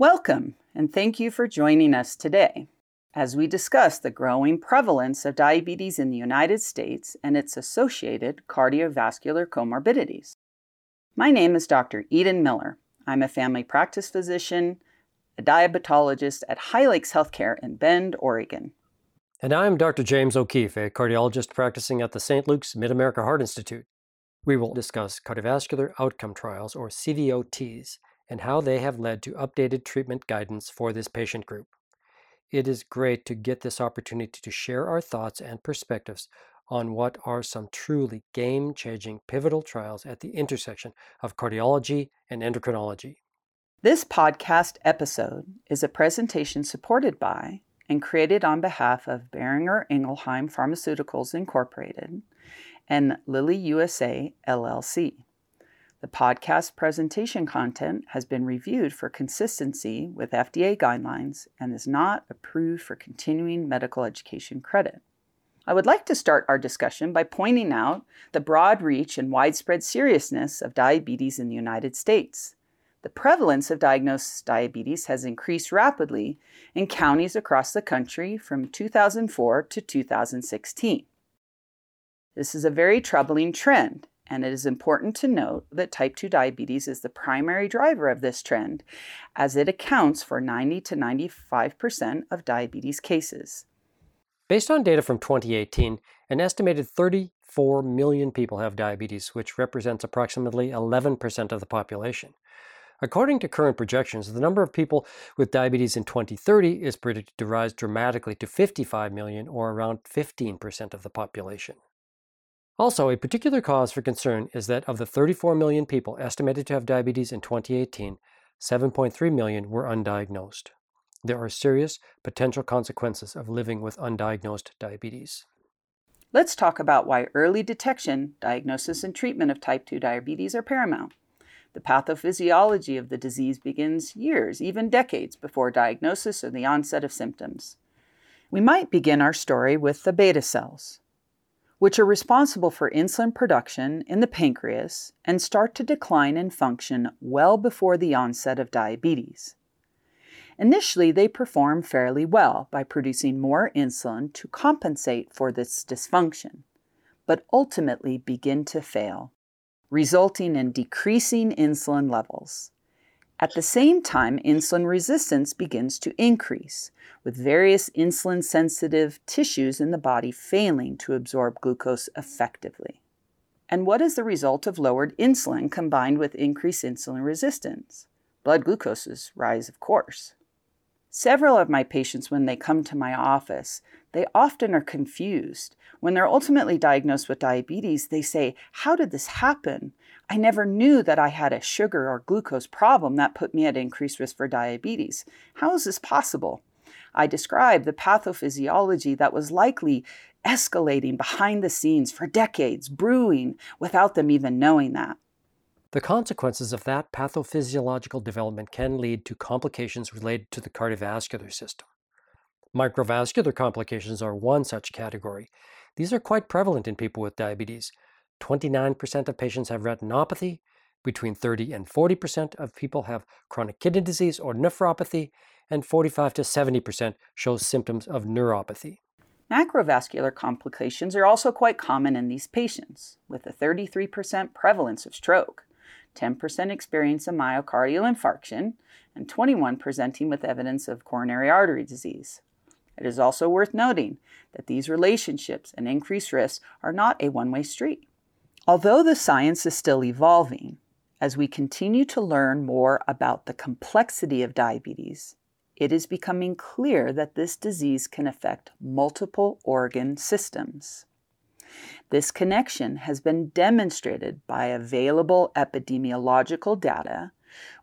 Welcome, and thank you for joining us today as we discuss the growing prevalence of diabetes in the United States and its associated cardiovascular comorbidities. My name is Dr. Eden Miller. I'm a family practice physician, a diabetologist at High Lakes Healthcare in Bend, Oregon. And I'm Dr. James O'Keefe, a cardiologist practicing at the St. Luke's Mid America Heart Institute. We will discuss cardiovascular outcome trials, or CVOTs, and how they have led to updated treatment guidance for this patient group. It is great to get this opportunity to share our thoughts and perspectives on what are some truly game changing pivotal trials at the intersection of cardiology and endocrinology. This podcast episode is a presentation supported by and created on behalf of Boehringer Ingelheim Pharmaceuticals Incorporated and Lilly USA LLC. The podcast presentation content has been reviewed for consistency with FDA guidelines and is not approved for continuing medical education credit. I would like to start our discussion by pointing out the broad reach and widespread seriousness of diabetes in the United States. The prevalence of diagnosed diabetes has increased rapidly in counties across the country from 2004 to 2016. This is a very troubling trend and it is important to note that type 2 diabetes is the primary driver of this trend, as it accounts for 90 to 95% of diabetes cases. Based on data from 2018, an estimated 34 million people have diabetes, which represents approximately 11% of the population. According to current projections, the number of people with diabetes in 2030 is predicted to rise dramatically to 55 million, or around 15% of the population. Also, a particular cause for concern is that of the 34 million people estimated to have diabetes in 2018, 7.3 million were undiagnosed. There are serious potential consequences of living with undiagnosed diabetes. Let's talk about why early detection, diagnosis, and treatment of type 2 diabetes are paramount. The pathophysiology of the disease begins years, even decades, before diagnosis or the onset of symptoms. We might begin our story with the beta cells which are responsible for insulin production in the pancreas and start to decline in function well before the onset of diabetes. Initially, they perform fairly well by producing more insulin to compensate for this dysfunction, but ultimately begin to fail, resulting in decreasing insulin levels. At the same time, insulin resistance begins to increase, with various insulin sensitive tissues in the body failing to absorb glucose effectively. And what is the result of lowered insulin combined with increased insulin resistance? Blood glucoses rise, of course. Several of my patients, when they come to my office, they often are confused. When they're ultimately diagnosed with diabetes, they say, How did this happen? I never knew that I had a sugar or glucose problem that put me at increased risk for diabetes. How is this possible? I describe the pathophysiology that was likely escalating behind the scenes for decades, brewing without them even knowing that. The consequences of that pathophysiological development can lead to complications related to the cardiovascular system. Microvascular complications are one such category. These are quite prevalent in people with diabetes. 29% of patients have retinopathy, between 30 and 40% of people have chronic kidney disease or nephropathy, and 45 to 70% show symptoms of neuropathy. Macrovascular complications are also quite common in these patients, with a 33% prevalence of stroke. 10% experience a myocardial infarction, and 21 presenting with evidence of coronary artery disease. It is also worth noting that these relationships and increased risks are not a one way street. Although the science is still evolving, as we continue to learn more about the complexity of diabetes, it is becoming clear that this disease can affect multiple organ systems. This connection has been demonstrated by available epidemiological data,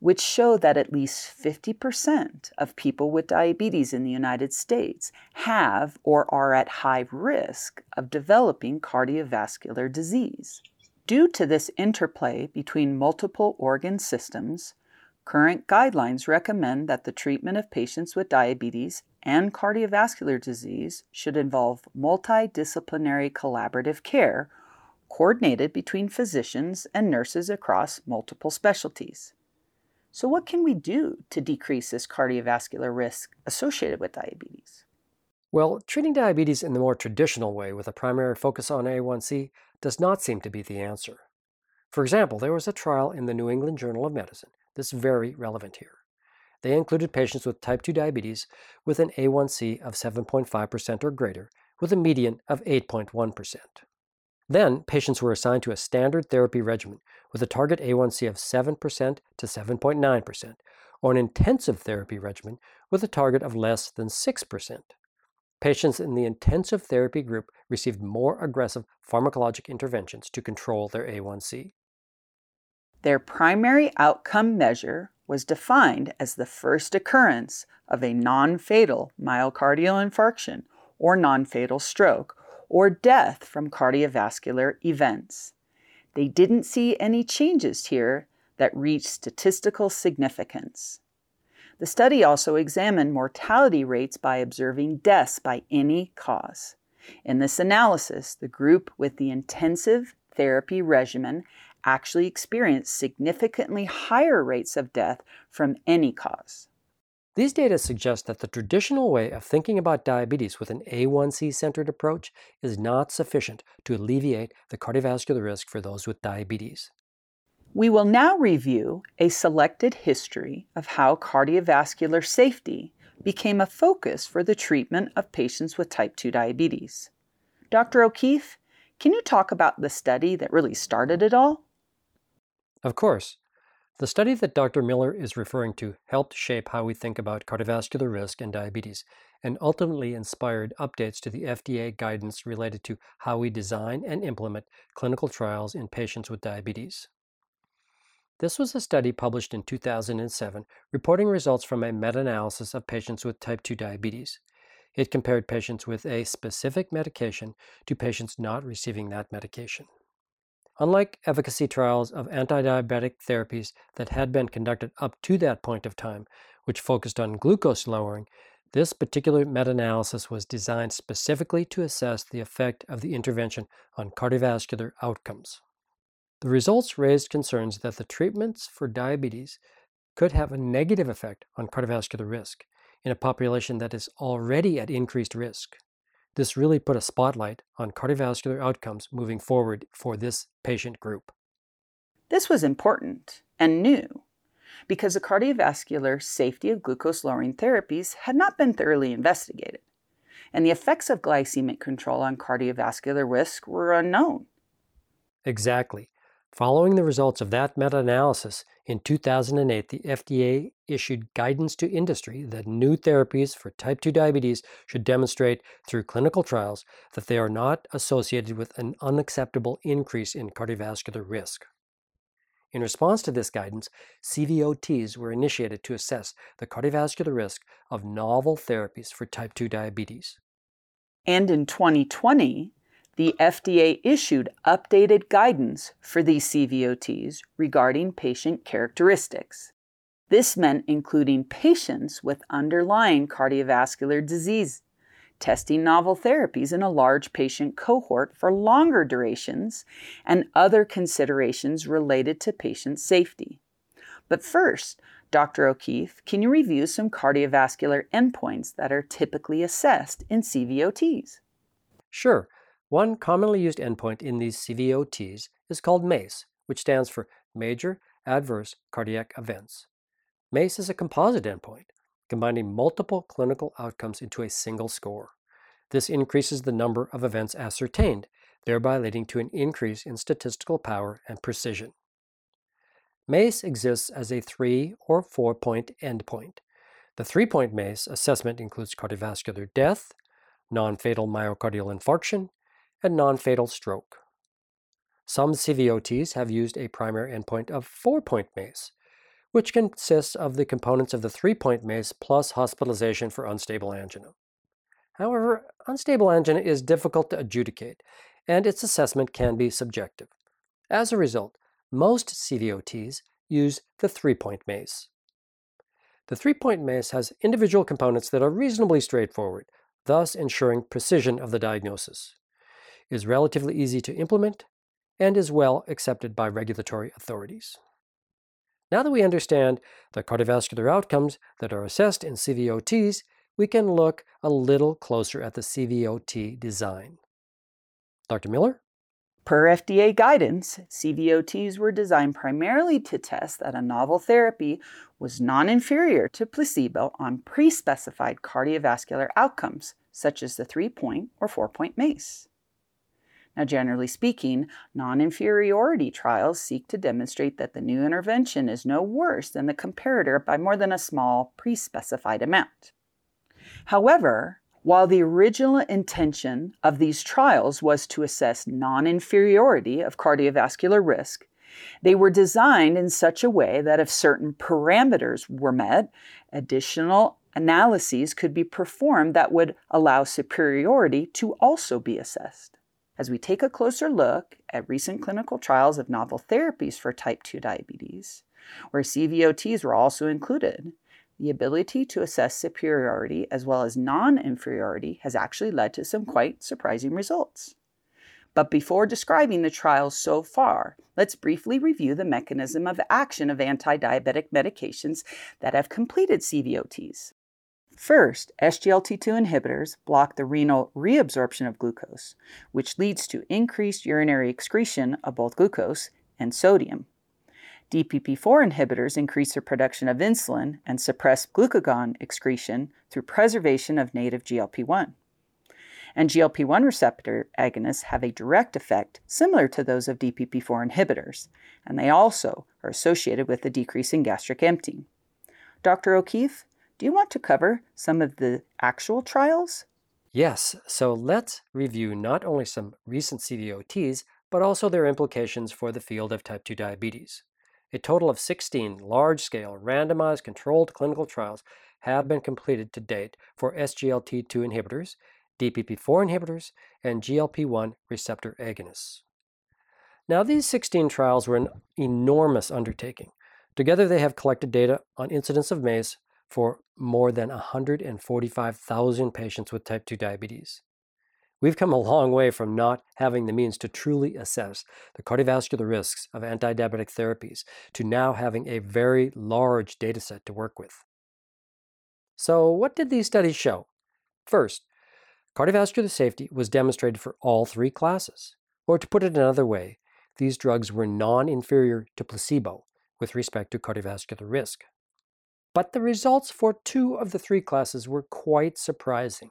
which show that at least 50% of people with diabetes in the United States have or are at high risk of developing cardiovascular disease. Due to this interplay between multiple organ systems, current guidelines recommend that the treatment of patients with diabetes and cardiovascular disease should involve multidisciplinary collaborative care coordinated between physicians and nurses across multiple specialties. So, what can we do to decrease this cardiovascular risk associated with diabetes? Well, treating diabetes in the more traditional way with a primary focus on A1C does not seem to be the answer. For example, there was a trial in the New England Journal of Medicine that's very relevant here. They included patients with type 2 diabetes with an A1C of 7.5% or greater, with a median of 8.1%. Then, patients were assigned to a standard therapy regimen with a target A1C of 7% to 7.9%, or an intensive therapy regimen with a target of less than 6%. Patients in the intensive therapy group received more aggressive pharmacologic interventions to control their A1C. Their primary outcome measure was defined as the first occurrence of a non fatal myocardial infarction or non fatal stroke or death from cardiovascular events. They didn't see any changes here that reached statistical significance. The study also examined mortality rates by observing deaths by any cause. In this analysis, the group with the intensive therapy regimen actually experienced significantly higher rates of death from any cause. These data suggest that the traditional way of thinking about diabetes with an A1C centered approach is not sufficient to alleviate the cardiovascular risk for those with diabetes. We will now review a selected history of how cardiovascular safety became a focus for the treatment of patients with type 2 diabetes. Dr. O'Keefe, can you talk about the study that really started it all? Of course. The study that Dr. Miller is referring to helped shape how we think about cardiovascular risk and diabetes, and ultimately inspired updates to the FDA guidance related to how we design and implement clinical trials in patients with diabetes. This was a study published in 2007 reporting results from a meta analysis of patients with type 2 diabetes. It compared patients with a specific medication to patients not receiving that medication. Unlike efficacy trials of anti diabetic therapies that had been conducted up to that point of time, which focused on glucose lowering, this particular meta analysis was designed specifically to assess the effect of the intervention on cardiovascular outcomes. The results raised concerns that the treatments for diabetes could have a negative effect on cardiovascular risk in a population that is already at increased risk. This really put a spotlight on cardiovascular outcomes moving forward for this patient group. This was important and new because the cardiovascular safety of glucose lowering therapies had not been thoroughly investigated, and the effects of glycemic control on cardiovascular risk were unknown. Exactly. Following the results of that meta analysis, in 2008, the FDA issued guidance to industry that new therapies for type 2 diabetes should demonstrate through clinical trials that they are not associated with an unacceptable increase in cardiovascular risk. In response to this guidance, CVOTs were initiated to assess the cardiovascular risk of novel therapies for type 2 diabetes. And in 2020, the FDA issued updated guidance for these CVOTs regarding patient characteristics. This meant including patients with underlying cardiovascular disease, testing novel therapies in a large patient cohort for longer durations, and other considerations related to patient safety. But first, Dr. O'Keefe, can you review some cardiovascular endpoints that are typically assessed in CVOTs? Sure. One commonly used endpoint in these CVOTs is called MACE, which stands for Major Adverse Cardiac Events. MACE is a composite endpoint, combining multiple clinical outcomes into a single score. This increases the number of events ascertained, thereby leading to an increase in statistical power and precision. MACE exists as a three or four point endpoint. The three point MACE assessment includes cardiovascular death, non fatal myocardial infarction, and non fatal stroke. Some CVOTs have used a primary endpoint of four point MACE, which consists of the components of the three point MACE plus hospitalization for unstable angina. However, unstable angina is difficult to adjudicate, and its assessment can be subjective. As a result, most CVOTs use the three point MACE. The three point MACE has individual components that are reasonably straightforward, thus ensuring precision of the diagnosis is relatively easy to implement, and is well accepted by regulatory authorities. Now that we understand the cardiovascular outcomes that are assessed in CVOTs, we can look a little closer at the CVOT design. Dr. Miller? Per FDA guidance, CVOTs were designed primarily to test that a novel therapy was non inferior to placebo on pre specified cardiovascular outcomes, such as the three point or four point MACE. Now, generally speaking, non inferiority trials seek to demonstrate that the new intervention is no worse than the comparator by more than a small pre specified amount. However, while the original intention of these trials was to assess non inferiority of cardiovascular risk, they were designed in such a way that if certain parameters were met, additional analyses could be performed that would allow superiority to also be assessed. As we take a closer look at recent clinical trials of novel therapies for type 2 diabetes, where CVOTs were also included, the ability to assess superiority as well as non inferiority has actually led to some quite surprising results. But before describing the trials so far, let's briefly review the mechanism of action of anti diabetic medications that have completed CVOTs. First, SGLT2 inhibitors block the renal reabsorption of glucose, which leads to increased urinary excretion of both glucose and sodium. DPP4 inhibitors increase the production of insulin and suppress glucagon excretion through preservation of native GLP 1. And GLP 1 receptor agonists have a direct effect similar to those of DPP4 inhibitors, and they also are associated with a decrease in gastric emptying. Dr. O'Keefe, do you want to cover some of the actual trials? Yes, so let's review not only some recent CVOTs, but also their implications for the field of type 2 diabetes. A total of 16 large scale randomized controlled clinical trials have been completed to date for SGLT2 inhibitors, DPP4 inhibitors, and GLP 1 receptor agonists. Now, these 16 trials were an enormous undertaking. Together, they have collected data on incidence of MACE for more than 145,000 patients with type 2 diabetes. We've come a long way from not having the means to truly assess the cardiovascular risks of anti diabetic therapies to now having a very large data set to work with. So, what did these studies show? First, cardiovascular safety was demonstrated for all three classes. Or to put it another way, these drugs were non inferior to placebo with respect to cardiovascular risk. But the results for two of the three classes were quite surprising.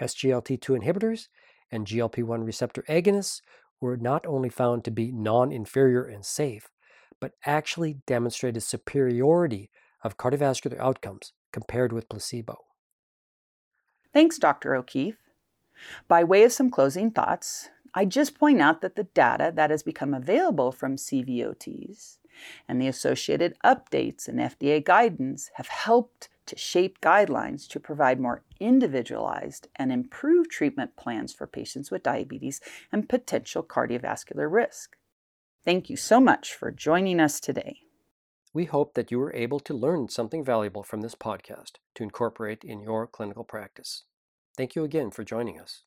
SGLT2 inhibitors and GLP 1 receptor agonists were not only found to be non inferior and safe, but actually demonstrated superiority of cardiovascular outcomes compared with placebo. Thanks, Dr. O'Keefe. By way of some closing thoughts, I just point out that the data that has become available from CVOTs and the associated updates and FDA guidance have helped to shape guidelines to provide more individualized and improved treatment plans for patients with diabetes and potential cardiovascular risk. Thank you so much for joining us today. We hope that you were able to learn something valuable from this podcast to incorporate in your clinical practice. Thank you again for joining us.